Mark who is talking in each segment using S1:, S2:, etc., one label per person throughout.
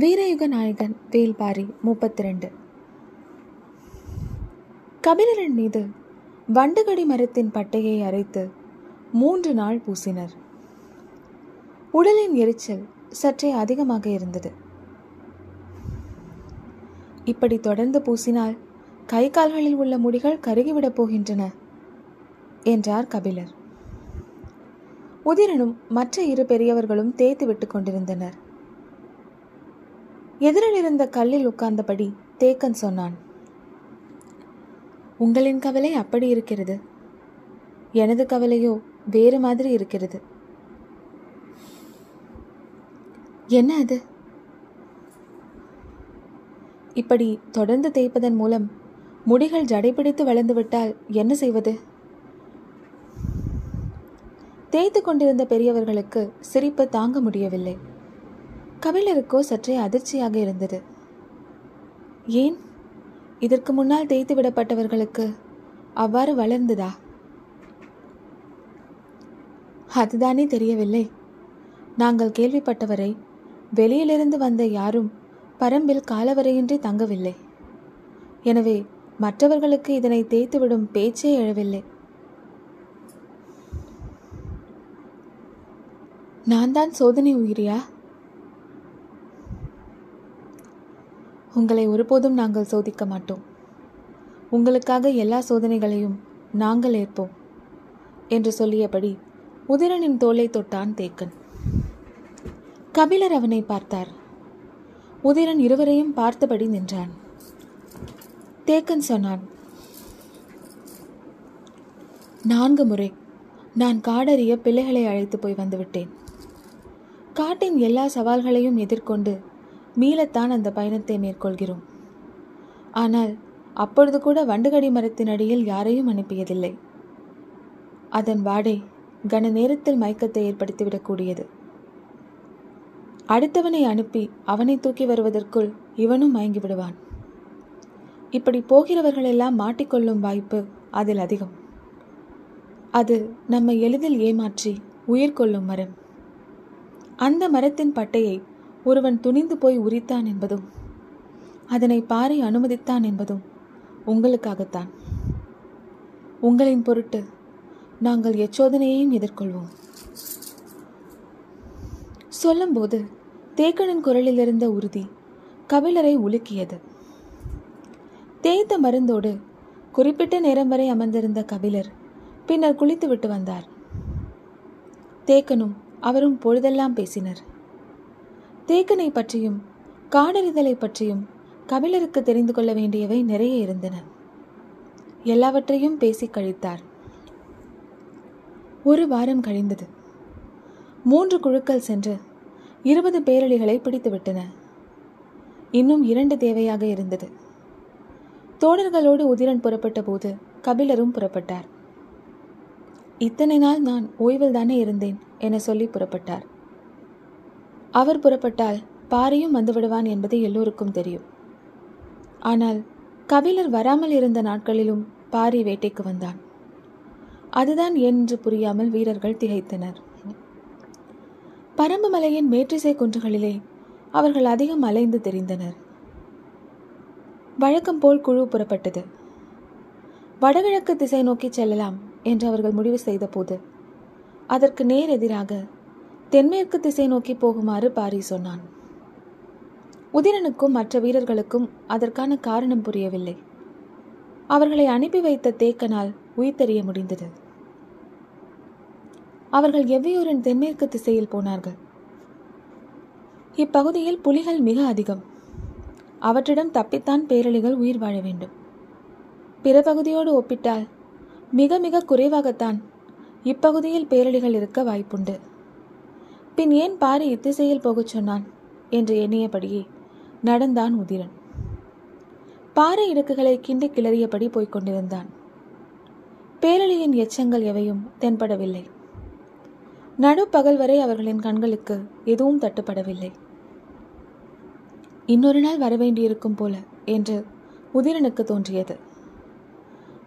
S1: வீரயுக நாயகன் வேல்பாரி முப்பத்தி ரெண்டு கபிலரின் மீது வண்டுகடி மரத்தின் பட்டையை அரைத்து மூன்று நாள் பூசினர். உடலின் எரிச்சல் சற்றே அதிகமாக இருந்தது. இப்படி தொடர்ந்து பூசினால் கை கால்களில் உள்ள முடிகள் கருகிவிடப் போகின்றன என்றார் கபிலர். உதிரனும் மற்ற இரு பெரியவர்களும் தேய்த்து விட்டு கொண்டிருந்தனர். எதிரில் இருந்த கல்லில் உட்கார்ந்தபடி தேக்கன் சொன்னான் உங்களின் கவலை அப்படி இருக்கிறது. எனது கவலையோ வேறு மாதிரி இருக்கிறது. என்ன அது? இப்படி தொடர்ந்து தேய்ப்பதன் மூலம் முடிகள் ஜடைபிடித்து வளர்ந்துவிட்டால் என்ன செய்வது? தேய்த்து கொண்டிருந்த பெரியவர்களுக்கு சிரிப்பு தாங்க முடியவில்லை. கபிலருக்கோ சற்றே அதிர்ச்சியாக இருந்தது. ஏன்? இதற்கு முன்னால் தேய்த்து விடப்பட்டவர்களுக்கு அவ்வாறு வளர்ந்ததா? அதுதானே தெரியவில்லை. நாங்கள் கேள்விப்பட்டவரை வெளியிலிருந்து வந்த யாரும் பரம்பில் காலவரையின்றி தங்கவில்லை. எனவே மற்றவர்களுக்கு இதனை தேய்த்துவிடும் பேச்சே எழவில்லை. நான் தான் சோதனை உயிரியா? உங்களை ஒருபோதும் நாங்கள் சோதிக்க மாட்டோம். உங்களுக்காக எல்லா சோதனைகளையும் நாங்கள் ஏற்போம் என்று சொல்லியபடி உதிரனின் தோலை தொட்டான் தேக்கன். கபிலர் அவனை பார்த்தார். உதிரன் இருவரையும் பார்த்தபடி நின்றான். தேக்கன் சொன்னான் நான்கு முறை நான் காடறிய பிள்ளைகளை அழைத்து போய் வந்துவிட்டேன் காட்டின் எல்லா சவால்களையும் எதிர்கொண்டு மீளத்தான் அந்த பயணத்தை மேற்கொள்கிறோம். ஆனால் அப்பொழுது கூட வண்டுகடி மரத்தின் அடியில் யாரையும் அனுப்பியதில்லை. அதன் வாடை கன நேரத்தில் மயக்கத்தை ஏற்படுத்திவிடக்கூடியது. அடுத்தவனை அனுப்பி அவனை தூக்கி வருவதற்குள் இவனும் மயங்கி விடுவான் இப்படி போகிறவர்களெல்லாம் மாட்டிக்கொள்ளும் வாய்ப்பு அதில் அதிகம். அது நம்மை எளிதில் ஏமாற்றி உயிர் கொள்ளும் மரம். அந்த மரத்தின் பட்டையை ஒருவன் துணிந்து போய் உரித்தான் என்பதும் அதனை பாறை அனுமதித்தான் என்பதும் உங்களுக்காகத்தான். உங்களின் பொருட்டு நாங்கள் எச்சோதனையையும் எதிர்கொள்வோம். சொல்லும்போது தேக்கனின் குரலில் இருந்த உறுதி கபிலரை உலுக்கியது. தேய்த்த மருந்தோடு குறிப்பிட்ட நேரம் வரை அமர்ந்திருந்த கபிலர் பின்னர் குளித்துவிட்டு வந்தார். தேக்கனும் அவரும் பொழுதெல்லாம் பேசினர். தேக்கனை பற்றியும் காடறிதலை பற்றியும் கபிலருக்கு தெரிந்து கொள்ள வேண்டியவை நிறைய இருந்தன. எல்லாவற்றையும் பேசி கழித்தார். ஒரு வாரம் கழிந்தது. மூன்று குழுக்கள் சென்று இருபது பேரழிகளை பிடித்துவிட்டன இன்னும் இரண்டு தேவையாக இருந்தது. தோழர்களோடு உதிரன் புறப்பட்ட போது கபிலரும் புறப்பட்டார். இத்தனை நாள் நான் ஓய்வில் தானே இருந்தேன் என சொல்லி புறப்பட்டார். அவர் புறப்பட்டால் பாரியும் வந்துவிடுவான் என்பது எல்லோருக்கும் தெரியும். ஆனால் கபிலர் வராமல் இருந்த நாட்களிலும் பாரி வேட்டைக்கு வந்தான். அதுதான் என்று புரியாமல் வீரர்கள் திகைத்தனர். பரம்பு மலையின் மேற்றிசை குன்றுகளிலே அவர்கள் அதிகம் அலைந்து தெரிந்தனர். வழக்கம் போல் குழு புறப்பட்டது. வடகிழக்கு திசை நோக்கி செல்லலாம் என்று அவர்கள் முடிவு செய்தபோது அதற்கு நேர் எதிராக தென்மேற்கு திசை நோக்கி போகுமாறு பாரி சொன்னான். உதிரனுக்கும் மற்ற வீரர்களுக்கும் அதற்கான காரணம் புரியவில்லை. அவர்களை அனுப்பி வைத்த தேக்கனால் உயிர்த்தெறிய முடிந்தது. அவர்கள் எவ்வியூரின் தென்மேற்கு திசையில் போனார்கள். இப்பகுதியில் புலிகள் மிக அதிகம். அவற்றிடம் தப்பித்தான் பேரழிகள் உயிர் வாழ வேண்டும். பிற பகுதியோடு ஒப்பிட்டால் மிக மிக குறைவாகத்தான் இப்பகுதியில் பேரழிகள் இருக்க வாய்ப்புண்டு. பின் ஏன் பாரி இத்திசையில் போகச் சொன்னான்? என்று எண்ணியபடியே நடந்தான் உதிரன். பாறை இடுக்குகளை கிண்டி கிளறியபடி போய்க் கொண்டிருந்தான். பேரழியின் எச்சங்கள் எவையும் தென்படவில்லை. நடுப்பகல் வரை அவர்களின் கண்களுக்கு எதுவும் தட்டுப்படவில்லை. இன்னொரு நாள் வரவேண்டியிருக்கும் போல என்று உதிரனுக்கு தோன்றியது.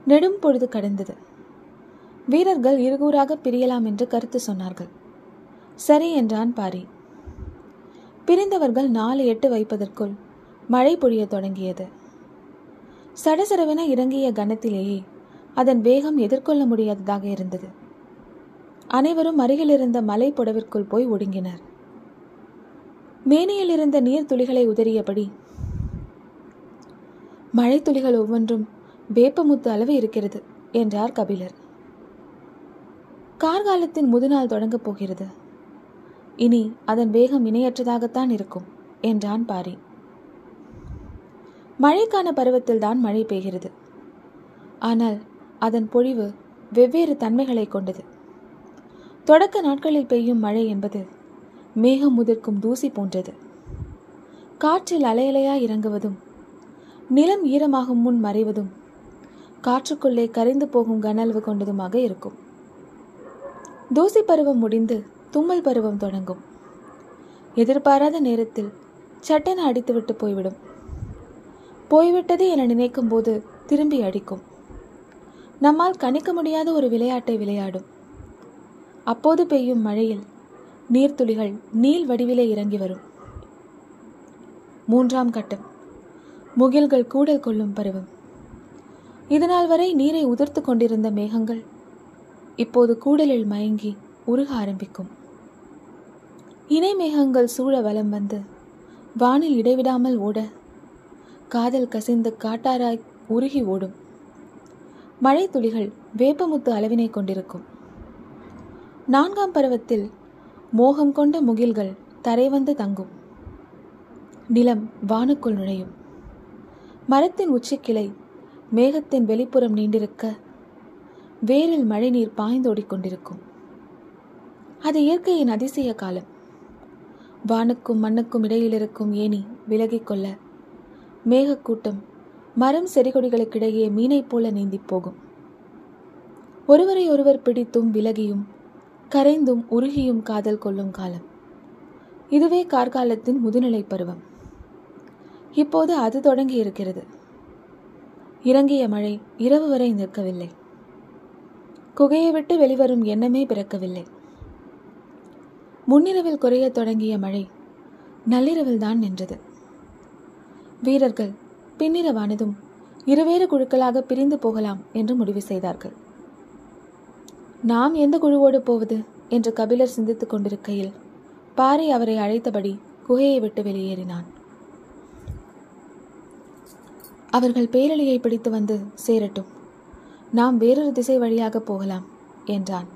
S1: நெடும் பொழுது கடந்தது. வீரர்கள் இருகூறாக பிரியலாம் என்று கருத்து சொன்னார்கள். சரி என்றான் பாரி. பிரிந்தவர்கள் நாலு எட்டு வைப்பதற்குள் மழை பொழியத் தொடங்கியது. சடசடவென இறங்கிய கணத்திலேயே அதன் வேகம் எதிர்கொள்ள முடியாததாக இருந்தது. அனைவரும் அருகில் இருந்த மலை புடவிற்குள் போய் ஒடுங்கினர். மேனியில் இருந்த நீர் துளிகளை உதறியபடி மழை துளிகள் ஒவ்வொன்றும் வேப்பமுத்து அளவு இருக்கிறது என்றார் கபிலர். கார்காலத்தின் முதுநாள் தொடங்கப் போகிறது. இனி அதன் வேகம் இணையற்றதாகத்தான் இருக்கும் என்றான் பாரி. மழைக்கான பருவத்தில்தான் மழை பெய்கிறது. ஆனால் அதன் பொழிவு வெவ்வேறு தன்மைகளை கொண்டது. தொடக்க நாட்களில் பெய்யும் மழை என்பது மேகம் முதிர்க்கும் தூசி போன்றது. காற்றில் அலையலையாய் இறங்குவதும் நிலம் ஈரமாகும் முன் மறைவதும் காற்றுக்குள்ளே கரைந்து போகும் கனல்வு கொண்டதுமாக இருக்கும். தூசி பருவம் முடிந்து தும்மல் பருவம் தொடங்கும். எதிர்பாராத நேரத்தில் சட்டென அடித்துவிட்டு போய்விடும். போய்விட்டது என நினைக்கும் போது திரும்பி அடிக்கும். நம்மால் கணிக்க முடியாத ஒரு விளையாட்டை விளையாடும். அப்போது பெய்யும் மழையில் நீர்த்துளிகள் நீள் வடிவிலே இறங்கி வரும். மூன்றாம் கட்டம். முகில்கள் கூடல் கொள்ளும் பருவம். இதனால் வரை நீரை உதிர்த்து கொண்டிருந்த மேகங்கள் இப்போது கூடலில் மயங்கி உருக ஆரம்பிக்கும். இணை மேகங்கள் சூழ வலம் வந்து வானில் இடைவிடாமல் ஓட காதல் கசிந்து காட்டாராய் உருகி ஓடும். மழை துளிகள் வேப்பமுத்து அளவினை கொண்டிருக்கும். நான்காம் பருவத்தில் மோகம் கொண்ட முகில்கள் தரை வந்து தங்கும். நிலம் வானுக்குள் நுழையும். மரத்தின் உச்சிக்கிளை மேகத்தின் வெளிப்புறம் நீண்டிருக்க வேரில் மழைநீர் பாய்ந்தோடிக் கொண்டிருக்கும். அது இயற்கையின் அதிசய காலம். வானுக்கும் மண்ணுக்கும் இடையில் இருக்கும் ஏணி விலகிக் கொள்ள. மேகக்கூட்டம் மரம் செடிகொடிகளுக்கிடையே மீனைப் போல நீந்திப் போகும். ஒருவரை ஒருவர் பிடித்தும் விலகியும் கரைந்தும் உருகியும் காதல் கொள்ளும் காலம். இதுவே கார்காலத்தின் முதுநிலை பருவம். இப்போது அது தொடங்கி இருக்கிறது இறங்கிய மழை இரவு வரை நிற்கவில்லை. குகையை விட்டு வெளிவரும் எண்ணமே பிறக்கவில்லை. முன்னிரவில் குறைய தொடங்கிய மழை நள்ளிரவில் தான் நின்றது. வீரர்கள் பின்னிரவானதும் இருவேறு குழுக்களாக பிரிந்து போகலாம் என்று முடிவு செய்தார்கள். நாம் எந்த குழுவோடு போவது என்று கபிலர் சிந்தித்துக் கொண்டிருக்கையில் பாறை அவரை அழைத்தபடி குகையை விட்டு வெளியேறினான். அவர்கள் பேரழியை பிடித்து வந்து சேரட்டும். நாம் வேறொரு திசை வழியாக போகலாம் என்றான்.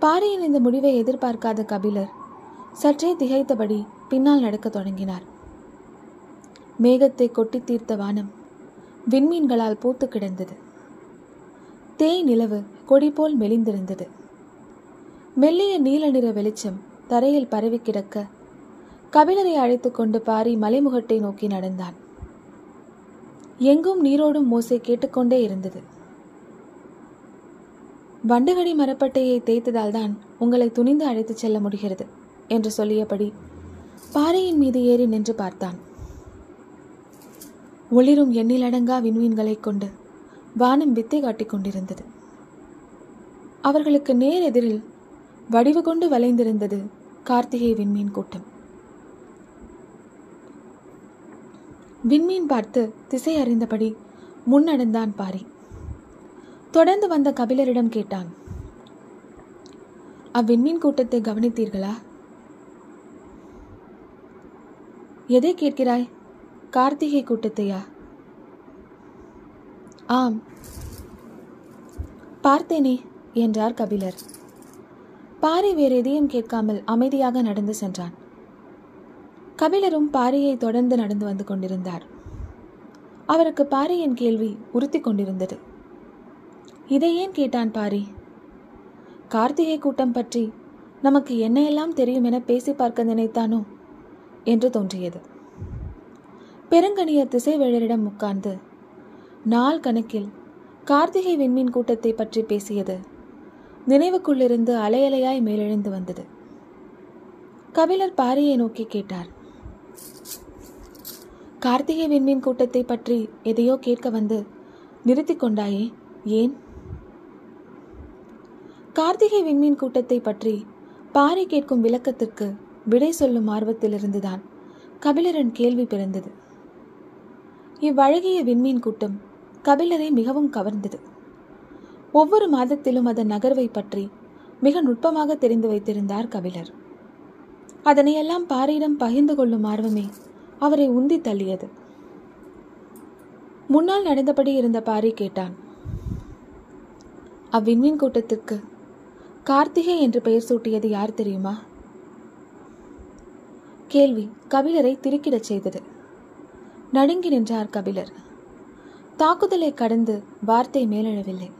S1: பாரியின் இந்த முடிவை எதிர்பார்க்காத கபிலர் சற்றே திகைத்தபடி பின்னால் நடக்கத் தொடங்கினார். மேகத்தை கொட்டி தீர்த்த வானம் விண்மீன்களால் பூத்து கிடந்தது. தேய் நிலவு கொடி போல் மெலிந்திருந்தது. மெல்லிய நீல நிற வெளிச்சம் தரையில் பரவி கிடக்க கபிலரை அழைத்துக் கொண்டு பாரி மலைமுகட்டை நோக்கி நடந்தான். எங்கும் நீரோடும் மோசை கேட்டுக்கொண்டே இருந்தது. வண்டுகடி மரப்பட்டையை தேய்த்ததால் தான் உங்களை துணிந்து அழைத்துச் செல்ல முடிகிறது என்று சொல்லியபடி பாறையின் மீது ஏறி நின்று பார்த்தான். ஒளிரும் எண்ணிலடங்கா விண்மீன்களைக் கொண்டு வானம் வித்தை காட்டிக் கொண்டிருந்தது. அவர்களுக்கு நேர் எதிரில் வடிவு கொண்டு வளைந்திருந்தது கார்த்திகை விண்மீன் கூட்டம். விண்மீன் பார்த்து திசை அறிந்தபடி முன்னடந்தான் பாரி தொடர்ந்து வந்த கபிலரிடம் கேட்டான் அவ்விண்மீன் கூட்டத்தை கவனித்தீர்களா? எதை கேட்கிறாய்? கார்த்திகை கூட்டத்தையா? ஆம். பார்த்தேனே என்றார் கபிலர். பாரி வேறு எதையும் கேட்காமல் அமைதியாக நடந்து சென்றான். கபிலரும் பாரியை தொடர்ந்து நடந்து வந்து கொண்டிருந்தார். அவருக்கு பாரியின் கேள்வி உறுத்தி கொண்டிருந்தது. இதை ஏன் கேட்டான் பாரி? கார்த்திகை கூட்டம் பற்றி நமக்கு என்னையெல்லாம் தெரியும் என பேசி பார்க்க நினைத்தானோ? என்று தோன்றியது. பெருங்கணிய திசைவேழரிடம் உட்கார்ந்து நாள் கணக்கில் கார்த்திகை விண்மீன் கூட்டத்தை பற்றி பேசியது நினைவுக்குள்ளிருந்து அலையலையாய் மேலெழுந்து வந்தது. கபிலர் பாரியை நோக்கி கேட்டார் கார்த்திகை விண்மீன் கூட்டத்தை பற்றி எதையோ கேட்க வந்து நிறுத்தி கொண்டாயே ஏன்? கார்த்திகை விண்மீன் கூட்டத்தை பற்றி பாரி கேட்கும் விளக்கத்திற்கு விடை சொல்லும் ஆர்வத்திலிருந்துதான் கபிலரின் கேள்வி பிறந்தது. இவ்வழகிய விண்மீன் கூட்டம் கபிலரை மிகவும் கவர்ந்தது. ஒவ்வொரு மாதத்திலும் அதன் நகர்வை பற்றி மிக நுட்பமாக தெரிந்து வைத்திருந்தார் கபிலர். அதனையெல்லாம் பாரியிடம் பகிர்ந்து கொள்ளும் ஆர்வமே அவரை உந்தி தள்ளியது. முன்னால் நடந்தபடி இருந்த பாரி கேட்டான் அவ்விண்மீன் கூட்டத்திற்கு கார்த்திகை என்று பெயர் சூட்டியது யார் தெரியுமா? கேள்வி கபிலரை திருக்கிடச் செய்தது. நடுங்கி நின்றார் கபிலர். தாக்குதலை கடந்து வார்த்தை மேலெழவில்லை.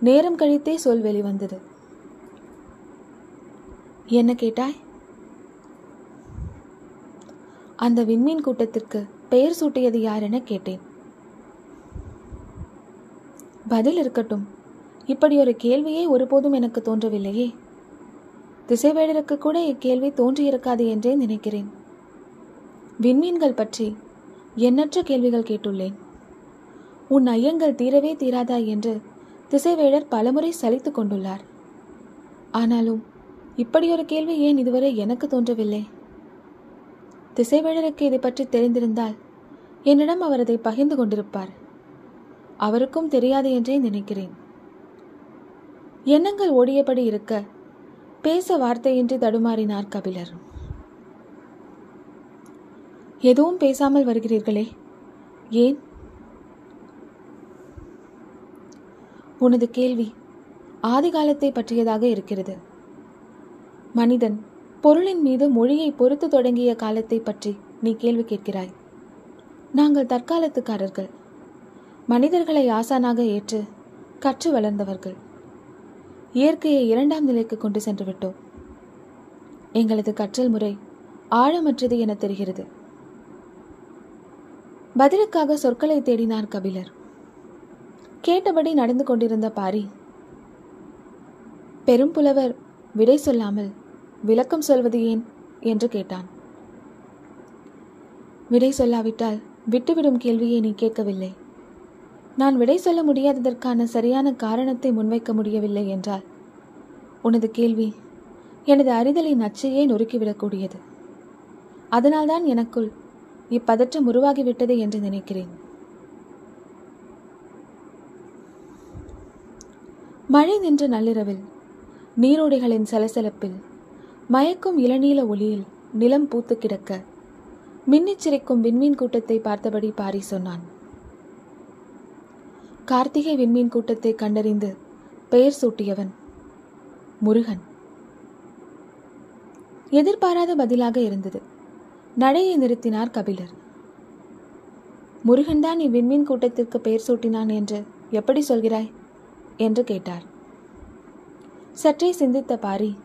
S1: நேரம் கழித்தே சொல் வெளிவந்தது என்ன கேட்டாய்? அந்த விண்மீன் கூட்டத்திற்கு பெயர் சூட்டியது யார் என கேட்டேன். பதில் இருக்கட்டும் இப்படி ஒரு கேள்வியே ஒருபோதும் எனக்கு தோன்றவில்லையே. திசைவேடருக்கு கூட இக்கேள்வி தோன்றியிருக்காது என்றே நினைக்கிறேன். விண்மீன்கள் பற்றி எண்ணற்ற கேள்விகள் கேட்டுள்ளேன். உன் ஐயங்கள் தீரவே தீராதா என்று திசைவேடர் பலமுறை சலித்து கொண்டுள்ளார். ஆனாலும் இப்படி ஒரு கேள்வி ஏன் இதுவரை எனக்கு தோன்றவில்லை? திசைவேடருக்கு இதை பற்றி தெரிந்திருந்தால் என்னிடம் அவர் அதை பகிர்ந்து கொண்டிருப்பார். அவருக்கும் தெரியாது என்றே நினைக்கிறேன். எண்ணங்கள் ஓடியபடி இருக்க? பேச வார்த்தையின்றி தடுமாறினார் கபிலர். எதுவும் பேசாமல் வருகிறீர்களே? ஏன்? உனது கேள்வி ஆதிகாலத்தை பற்றியதாக இருக்கிறது. மனிதன் பொருளின் மீது மொழியை பொறுத்து தொடங்கிய காலத்தை பற்றி நீ கேள்வி கேட்கிறாய். நாங்கள் தற்காலத்துக்காரர்கள். மனிதர்களை ஆசானாக ஏற்று கற்று வளர்ந்தவர்கள். இயற்கையை இரண்டாம் நிலைக்கு கொண்டு சென்று விட்டோம் எங்களது கற்றல் முறை ஆழமற்றது என தெரிகிறது. பதிலுக்காக சொற்களை தேடினார் கபிலர். கேட்டபடி நடந்து கொண்டிருந்த பாரி பெரும்புலவர் விடை சொல்லாமல் விளக்கம் சொல்வது ஏன்? என்று கேட்டான். விடை சொல்லாவிட்டால் விட்டுவிடும் கேள்வியை நீ கேட்கவில்லை. நான் விடை சொல்ல முடியாததற்கான சரியான காரணத்தை முன்வைக்க முடியவில்லை என்றால் உனது கேள்வி எனது அறிதலின் நச்சையே நொறுக்கிவிடக்கூடியது. அதனால்தான் எனக்குள் இப்பதற்றம் உருவாகிவிட்டது என்று நினைக்கிறேன். மழை நின்ற நள்ளிரவில் நீரோடைகளின் சலசலப்பில் மயக்கும் இளநீல ஒளியில் நிலம் பூத்து கிடக்க மின்னிச்சிரிக்கும் விண்மீன் கூட்டத்தை பார்த்தபடி பாரி சொன்னான். கார்த்திகை விண்மீன் கூட்டத்தை கண்டறிந்து பெயர் சூட்டியவன் முருகன். எதிர்பாராத பதிலாக இருந்தது. நடையை நிறுத்தினார் கபிலர். முருகன்தான் இவ்விண்மீன் கூட்டத்திற்கு பெயர் சூட்டினான் என்று எப்படி சொல்கிறாய்? என்று கேட்டார். சற்றே சிந்தித்த பாரி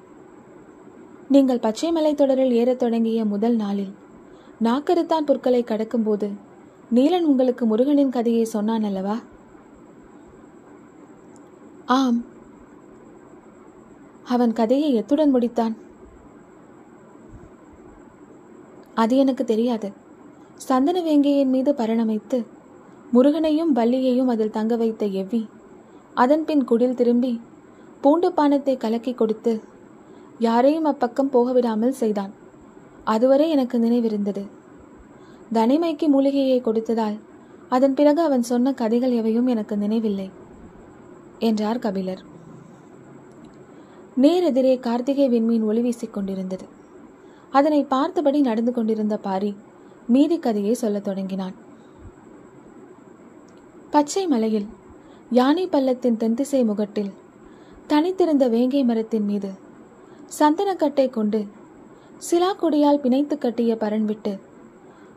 S1: நீங்கள் பச்சை மலைத்தொடரில் ஏறத் தொடங்கிய முதல் நாளில் நாக்கருத்தான் புற்களை கடக்கும்போது நீலன் உங்களுக்கு முருகனின் கதையை சொன்னான் அல்லவா? ஆம். அவன் கதையை எத்துடன் முடித்தான். அது எனக்கு தெரியாது. சந்தன வேங்கையின் மீது பரணமைத்து முருகனையும் வள்ளியையும் அதில் தங்க வைத்த எவ்வி அதன்பின் குடில் திரும்பி பூண்டு பானத்தை கலக்கி கொடுத்து யாரையும் அப்பக்கம் போகவிடாமல் செய்தான். அதுவரை எனக்கு நினைவிருந்தது. தனிமைக்கு மூலிகையை கொடுத்ததால் அதன் பிறகு அவன் சொன்ன கதைகள் எவையும் எனக்கு நினைவில்லை. என்றார் கபிலர். நேரெதிரே கார்த்திகை விண்மீன் ஒளி வீசிக் கொண்டிருந்தது. அதனை பார்த்தபடி நடந்து கொண்டிருந்த பாரி மீதி கதையை சொல்லத் தொடங்கினான். பச்சை மலையில் யானை பள்ளத்தின் தென்திசை முகட்டில் தனித்திருந்த வேங்கை மரத்தின் மீது சந்தனக்கட்டை கொண்டு சிலா கொடியால் பிணைத்து கட்டிய பரன் விட்டு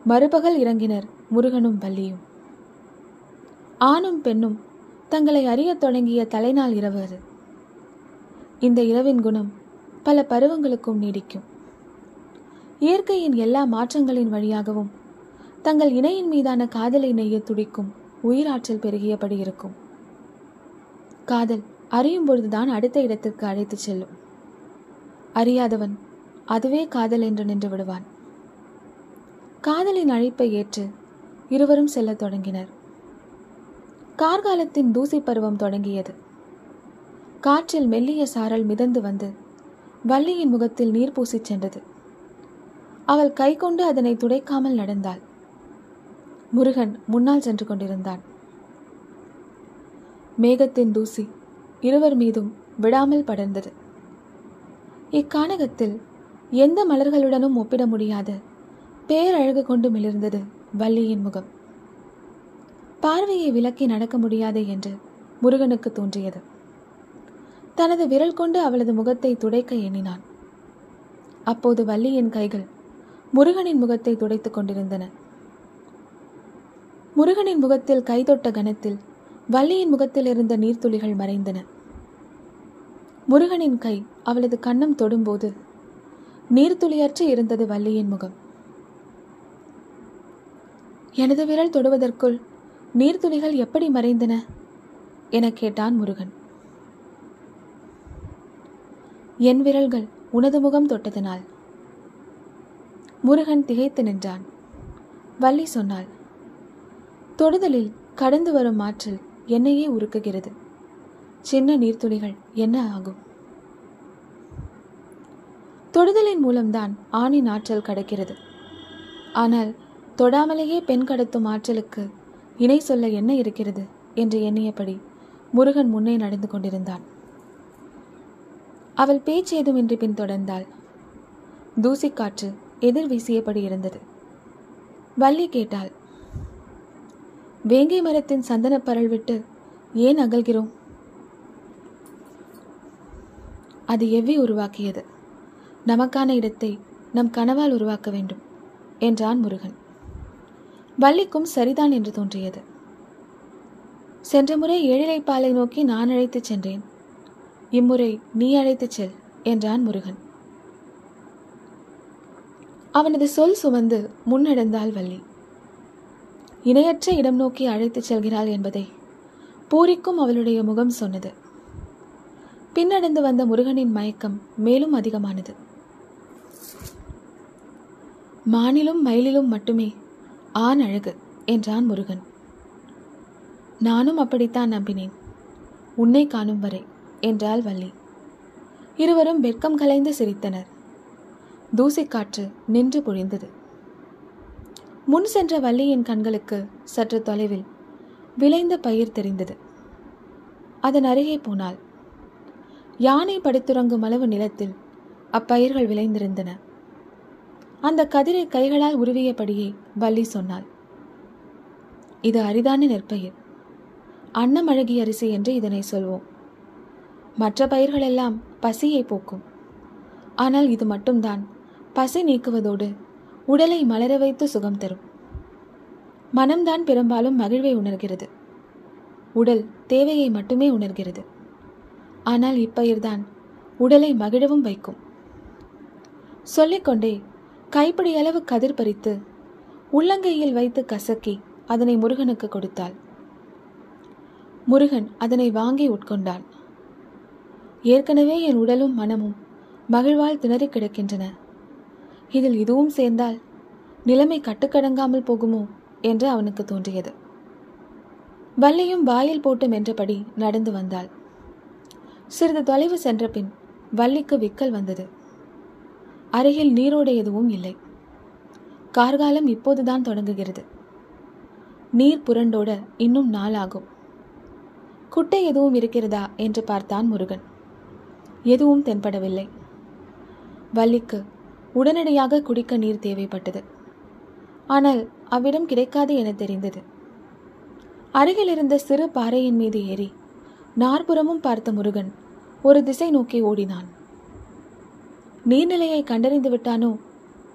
S1: மறுபகல் இறங்கினர் முருகனும் வள்ளியும். ஆணும் பெண்ணும் தங்களை அறியத் தொடங்கிய தலைநாள் இரவு அது. இந்த இரவின் குணம் பல பருவங்களுக்கும் நீடிக்கும். இயற்கையின் எல்லா மாற்றங்களின் வழியாகவும் தங்கள் இணையின் மீதான காதலை நெய்ய துடிக்கும் உயிராற்றல் பெருகியபடி இருக்கும். காதல் அறியும் பொழுதுதான் அடுத்த இடத்திற்கு அழைத்துச் செல்லும். அறியாதவன் அதுவே காதல் என்று நின்று விடுவான். காதலின் அழைப்பை ஏற்று இருவரும் செல்லத் தொடங்கினர். கார்காலத்தின் தூசி பருவம் தொடங்கியது. காற்றில் மெல்லிய சாரல் மிதந்து வந்து வள்ளியின் முகத்தில் நீர் பூசிச் சென்றது. அவள் கை கொண்டு அதனை துடைக்காமல் நடந்தாள். முருகன் முன்னால் சென்று கொண்டிருந்தான். மேகத்தின் தூசி இருவர் மீதும் விடாமல் படர்ந்தது. இக்கானகத்தில் எந்த மலர்களுடனும் ஒப்பிட முடியாத பேரழகு கொண்டு மிளிர்ந்தது வள்ளியின் முகம். பார்வையை விலக்கி நடக்க முடியாது என்று முருகனுக்கு தோன்றியது. தனது விரல் கொண்டு அவளது முகத்தை துடைக்க எண்ணினான். அப்போது வள்ளியின் கைகள் முருகனின் முகத்தை துடைத்துக் கொண்டிருந்தன. முருகனின் முகத்தில் கைதொட்ட கணத்தில் வள்ளியின் முகத்தில் இருந்த நீர்த்துளிகள் மறைந்தன. முருகனின் கை அவளது கண்ணம் தொடும்போது நீர்த்துளியற்று இருந்தது வள்ளியின் முகம். எனது விரல் தொடுவதற்குள் நீர்த்துளிகள் எப்படி மறைந்தன? என கேட்டான் முருகன். என் விரல்கள் உனது முகம் தொட்டதனால். முருகன் திகைத்து நின்றான். வள்ளி சொன்னாள் தொடுதலில் கடந்து வரும் ஆற்றல் என்னையே உருக்குகிறது. சின்ன நீர்த்துளிகள் என்ன ஆகும்? தொடுதலின் மூலம்தான் ஆணின் ஆற்றல் கடக்கிறது. ஆனால் தொடாமலேயே பெண் கடத்தும் ஆற்றலுக்கு இணை சொல்ல என்ன இருக்கிறது? என்று எண்ணியபடி முருகன் முன்னே நடந்து கொண்டிருந்தான். அவள் பேச்சு ஏதுமின்றி பின்தொடர்ந்தாள். தூசிக்காற்று எதிர் வீசியபடி இருந்தது. வள்ளி கேட்டாள் வேங்கை மரத்தின் சந்தனப் பரல் விட்டு ஏன் அகல்கிறோம்? அது எவ்வி உருவாக்கியது? நமக்கான இடத்தை நம் கனவால் உருவாக்க வேண்டும் என்றான் முருகன். வள்ளிக்கும் சரிதான் என்று தோன்றியது. சென்ற முறை ஏழிலைப்பாலை நோக்கி நான் அழைத்துச் சென்றேன். இம்முறை நீ அழைத்துச் செல் என்றான் முருகன். அவனது சொல் சுமந்து முன்னெடுந்தாள் வள்ளி. இணையற்ற இடம் நோக்கி அழைத்துச் செல்கிறாள் என்பதை பூரிக்கும் அவளுடைய முகம் சொன்னது. பின்னடைந்து வந்த முருகனின் மயக்கம் மேலும் அதிகமானது. மானிலும் மயிலிலும் மட்டுமே ஆண் அழகு என்றான் முருகன். நானும் அப்படித்தான் நம்பினேன். உன்னை காணும் வரை என்றாள் வள்ளி. இருவரும் வெட்கம் கலைந்து சிரித்தனர். தூசிக்காற்று நின்று பொழிந்தது. முன் சென்ற வள்ளியின் கண்களுக்கு சற்று தொலைவில் விளைந்த பயிர் தெரிந்தது. அதன் அருகே போனால் யானை படுத்துறங்கும் அளவு நிலத்தில் அப்பயிர்கள் விளைந்திருந்தன. அந்த கதிரை கைகளால் உருவியபடியே வள்ளி சொன்னாள். இது அரிதான நெற்பயிர். அன்னமழகி அரிசி என்று இதனை சொல்வோம். மற்ற பயிர்களெல்லாம் பசியை போக்கும். ஆனால் இது மட்டும்தான். பசி நீக்குவதோடு உடலை மலர வைத்து சுகம் தரும். மனம்தான் பெரும்பாலும் மகிழ்வை உணர்கிறது. உடல் தேவையை மட்டுமே உணர்கிறது. ஆனால் இப்பயிர்தான் உடலை மகிழவும் வைக்கும். சொல்லிக்கொண்டே கைப்பிடி அளவு கதிர் பறித்து உள்ளங்கையில் வைத்து கசக்கி அதனை முருகனுக்கு கொடுத்தாள். முருகன் அதனை வாங்கி உட்கொண்டான். ஏற்கனவே என் உடலும் மனமும் மகிழ்வால் திணறி கிடக்கின்றன. இதில் இதுவும் சேர்ந்தால் நிலைமை கட்டுக்கடங்காமல் போகுமோ என்று அவனுக்கு தோன்றியது. வள்ளியும் வாயில் போட்டு மென்றபடி நடந்து வந்தாள். சிறிது தொலைவு சென்ற பின் வள்ளிக்கு விக்கல் வந்தது. அருகில் நீரோடை எதுவும் இல்லை. கார்காலம் இப்போதுதான் தொடங்குகிறது. நீர் புரண்டோட இன்னும் நாளாகும். குட்டை எதுவும் இருக்கிறதா என்று பார்த்தான் முருகன். எதுவும் தென்படவில்லை. வள்ளிக்கு உடனடியாக குடிக்க நீர் தேவைப்பட்டது. ஆனால் அவ்விடம் கிடைக்காது என தெரிந்தது. அருகில் இருந்த சிறு பாறையின் மீது ஏறி நாற்புறமும் பார்த்த முருகன் ஒரு திசை நோக்கி ஓடினான். நீர்நிலையை கண்டறிந்து விட்டானோ?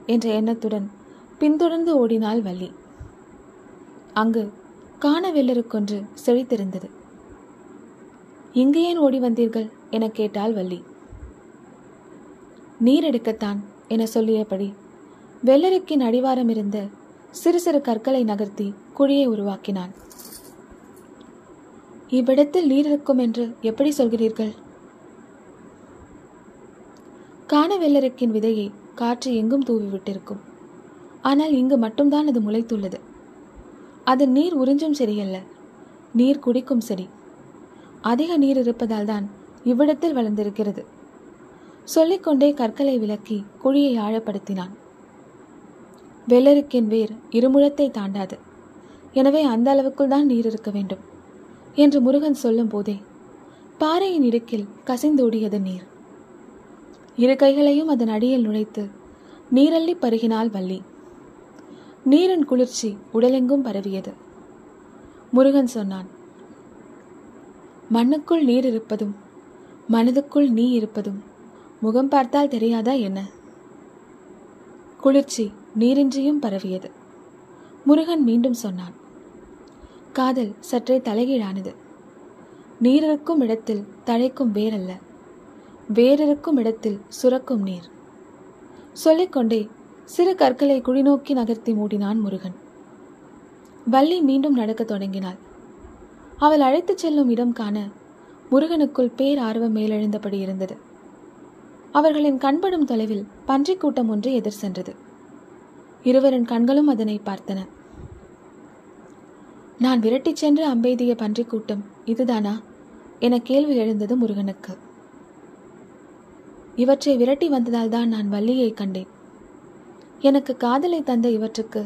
S1: என்ற எண்ணத்துடன் பின்தொடர்ந்து ஓடினாள் வள்ளி. அங்கு காணவெல்லருக்கொன்று செழித்திருந்தது. இங்கு ஏன் ஓடி வந்தீர்கள்? என கேட்டாள் வள்ளி. நீர் எடுக்கத்தான் என சொல்லியபடி வெள்ளருக்கின் அடிவாரம் இருந்த சிறு சிறு கற்களை நகர்த்தி குழியை உருவாக்கினான். இவ்விடத்தில் நீர் இருக்கும் என்று எப்படி சொல்கிறீர்கள்? காணவெள்ளரிக்கின் விதையை காற்று எங்கும் தூவிவிட்டிருக்கும். ஆனால் இங்கு மட்டும்தான் அது முளைத்துள்ளது. அது நீர் உறிஞ்சும் செடியல்ல நீர் குடிக்கும் செடி. அதிக நீர் இருப்பதால் தான் இவ்விடத்தில் வளர்ந்திருக்கிறது. சொல்லிக்கொண்டே கற்களை விலக்கி குழியை ஆழப்படுத்தினான். வெள்ளருக்கின் வேர் இருமுழத்தை தாண்டாது. எனவே அந்த அளவுக்குள் தான் நீர் இருக்க வேண்டும் என்று முருகன் சொல்லும் போதே பாறையின் இடுக்கில் கசிந்தோடியது நீர். இரு கைகளையும் அதன் அடியில் நுழைத்து நீரள்ளி பருகினாள் வள்ளி. நீரின் குளிர்ச்சி உடலெங்கும் பரவியது. முருகன் சொன்னான் மண்ணுக்குள் நீர் இருப்பதும் மனதுக்குள் நீ இருப்பதும் முகம் பார்த்தால் தெரியாதா என்ன? குளிர்ச்சி நீரின்றியும் பரவியது. முருகன் மீண்டும் சொன்னான் காதல் சற்றே தலைகீழானது. நீரிருக்கும் இடத்தில் தழைக்கும் வேரல்ல. வேறிருக்கும் இடத்தில் சுரக்கும் நீர். சொல்லிக்கொண்டே சிறு கற்களை குழிநோக்கி நகர்த்தி மூடினான் முருகன். வள்ளி மீண்டும் நடக்கத் தொடங்கினாள். அவள் அழைத்துச் செல்லும் இடம் காண முருகனுக்குள் பேர் ஆர்வம் மேலெழுந்தபடி இருந்தது. அவர்களின் கண்படும் தொலைவில் பன்றிக் கூட்டம் ஒன்று எதிர் சென்றது. இருவரின் கண்களும் அதனை பார்த்தன. நான் விரட்டிச் சென்ற அம்பெய்திய பன்றிக் கூட்டம் இதுதானா? என கேள்வி எழுந்தது முருகனுக்கு. இவற்றை விரட்டி வந்ததால் தான் நான் வள்ளியை கண்டேன். எனக்கு காதலை தந்த இவற்றுக்கு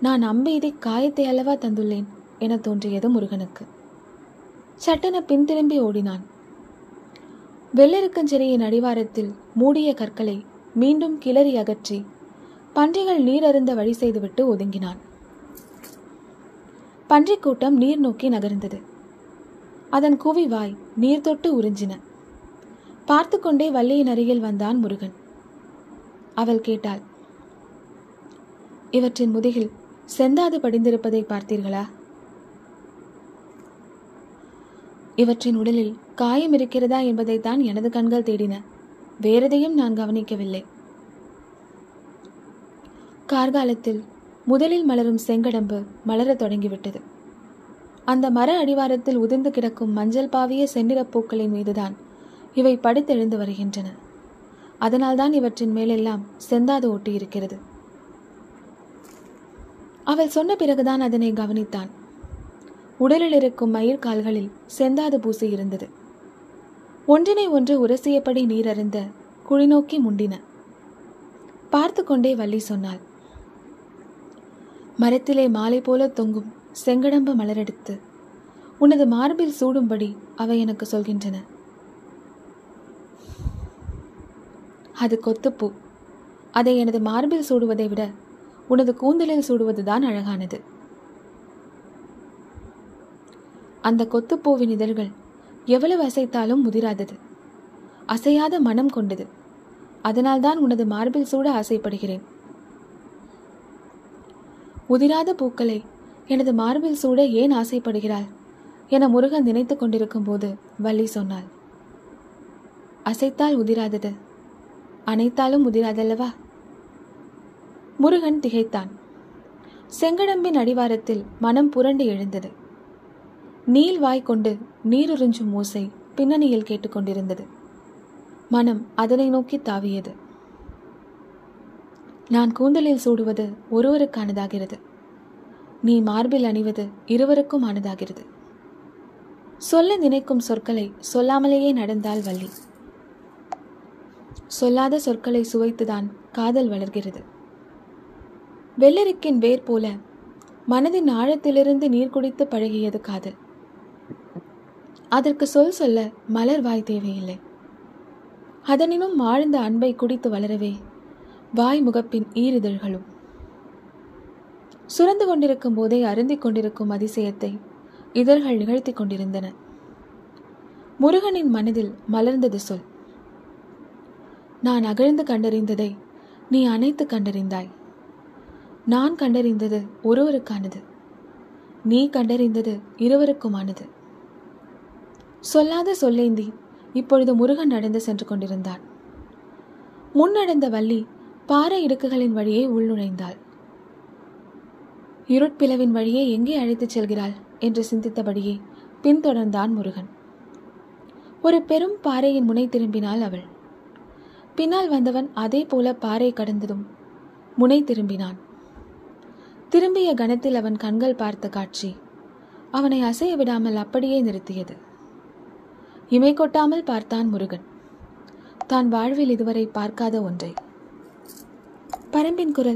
S1: நான் அம்பெய்தி காயத்தை அல்லவா தந்துள்ளேன் என தோன்றியது முருகனுக்கு. சட்டென பின்திரும்பி ஓடினான். வெள்ளெருக்கஞ்செடியின் அடிவாரத்தில் மூடிய கற்களை மீண்டும் கிளறி அகற்றி பன்றிகள் நீர் அருந்த வழி செய்துவிட்டு ஒதுங்கினான். பன்றிக் கூட்டம் நீர் நோக்கி நகர்ந்தது. அதன் குவி வாய் நீர் தொட்டு உறிஞ்சின. பார்த்து கொண்டே வள்ளியின் அருகில் வந்தான் முருகன். அவள் கேட்டாள் இவற்றின் முதுகில் செந்தாது படிந்திருப்பதை பார்த்தீர்களா? இவற்றின் உடலில் காயம் இருக்கிறதா என்பதைத்தான் எனது கண்கள் தேடின. வேறெதையும் நான் கவனிக்கவில்லை. கார்காலத்தில் முதலில் மலரும் செங்கடம்பு மலரத் தொடங்கிவிட்டது. அந்த மர அடிவாரத்தில் உதிர்ந்து கிடக்கும் மஞ்சள் பாவிய செந்நிறப் பூக்களின் மீதுதான் இவை படுத்தெழுந்து வருகின்றன. அதனால்தான் இவற்றின் மேலெல்லாம் செந்தாது ஒட்டியிருக்கிறது. அவள் சொன்ன பிறகுதான் அதனை கவனித்தான். உடலில் இருக்கும் மயிர் கால்களில் செந்தாது பூசி இருந்தது. ஒன்றினை ஒன்று உரசியபடி நீரறிந்த குழிநோக்கி முண்டின. பார்த்து கொண்டே வள்ளி சொன்னாள் மரத்திலே மாலை போல தொங்கும் செங்கடம்ப மலரெடுத்து உனது மார்பில் சூடும்படி அவை எனக்கு சொல்கின்றன. அது கொத்துப்பூ. அதை எனது மார்பில் சூடுவதை விட உனது கூந்தலில் சூடுவதுதான் அழகானது. அந்த கொத்துப்பூவின் இதழ்கள் எவ்வளவு அசைத்தாலும் முதிராதது. அசையாத மனம் கொண்டது. அதனால்தான் உனது மார்பில் சூட ஆசைப்படுகிறேன். உதிராத பூக்களை எனது மார்பில் சூட ஏன் ஆசைப்படுகிறாள் என முருகன் நினைத்து கொண்டிருக்கும் போது வள்ளி சொன்னாள். அசைத்தால் உதிராதது. அனைத்தாலும் உதிராதல்லவா? முருகன் திகைத்தான். செங்கடம்பின் அடிவாரத்தில் மனம் புரண்டு எழுந்தது. நீல் வாய் கொண்டு நீருறிஞ்சும் ஓசை பின்னணியில் கேட்டுக்கொண்டிருந்தது மனம் அதனை நோக்கி தாவியது. நான் கூந்தலில் சூடுவது ஒருவருக்கானதாகிறது. நீ மார்பில் அணிவது இருவருக்கும் ஆனதாகிறது. சொல்ல நினைக்கும் சொற்களை சொல்லாமலேயே நடந்தால் வள்ளி. சொல்லாத சொற்களை சுவைத்துதான் காதல் வளர்கிறது. வெள்ளரிக்கின் வேர் போல மனதின் ஆழத்திலிருந்து நீர் குடித்து பழகியது காதல். அதற்கு சொல் சொல்ல மலர் வாய் தேவையில்லை. அதனினும் ஆழ்ந்த அன்பை குடித்து வளரவே வாய் முகப்பின் ஈரிதழ்களும் சுரந்து கொண்டிருக்கும் போதே அருந்திக் கொண்டிருக்கும் அதிசயத்தை இதழ்கள் நிகழ்த்தி கொண்டிருந்தன. முருகனின் மனதில் மலர்ந்தது சொல். நான் அகழ்ந்து கண்டறிந்ததை நீ அனைத்து கண்டறிந்தாய். நான் கண்டறிந்தது ஒருவருக்கானது. நீ கண்டறிந்தது இருவருக்குமானது. சொல்லாத சொல்லேந்தி இப்பொழுது முருகன் நடந்து சென்று கொண்டிருந்தான். முன்னடந்த வள்ளி பாறை இடுக்குகளின் வழியே உள்நுழைந்தாள். இருட்பிளவின் வழியே எங்கே அழைத்துச் செல்கிறாள் என்று சிந்தித்தபடியே பின்தொடர்ந்தான் முருகன். ஒரு பெரும் பாறையின் முனை திரும்பினாள் அவள். பின்னால் வந்தவன் அதே போல பாறை கடந்ததும் முனை திரும்பினான். திரும்பிய கணத்தில் அவன் கண்கள் பார்த்த காட்சி அவனை அசைய விடாமல் அப்படியே நிறுத்தியது. இமை கொட்டாமல் பார்த்தான் முருகன். தான் வாழ்வில் இதுவரை பார்க்காத ஒன்றை. பரம்பின் குரல்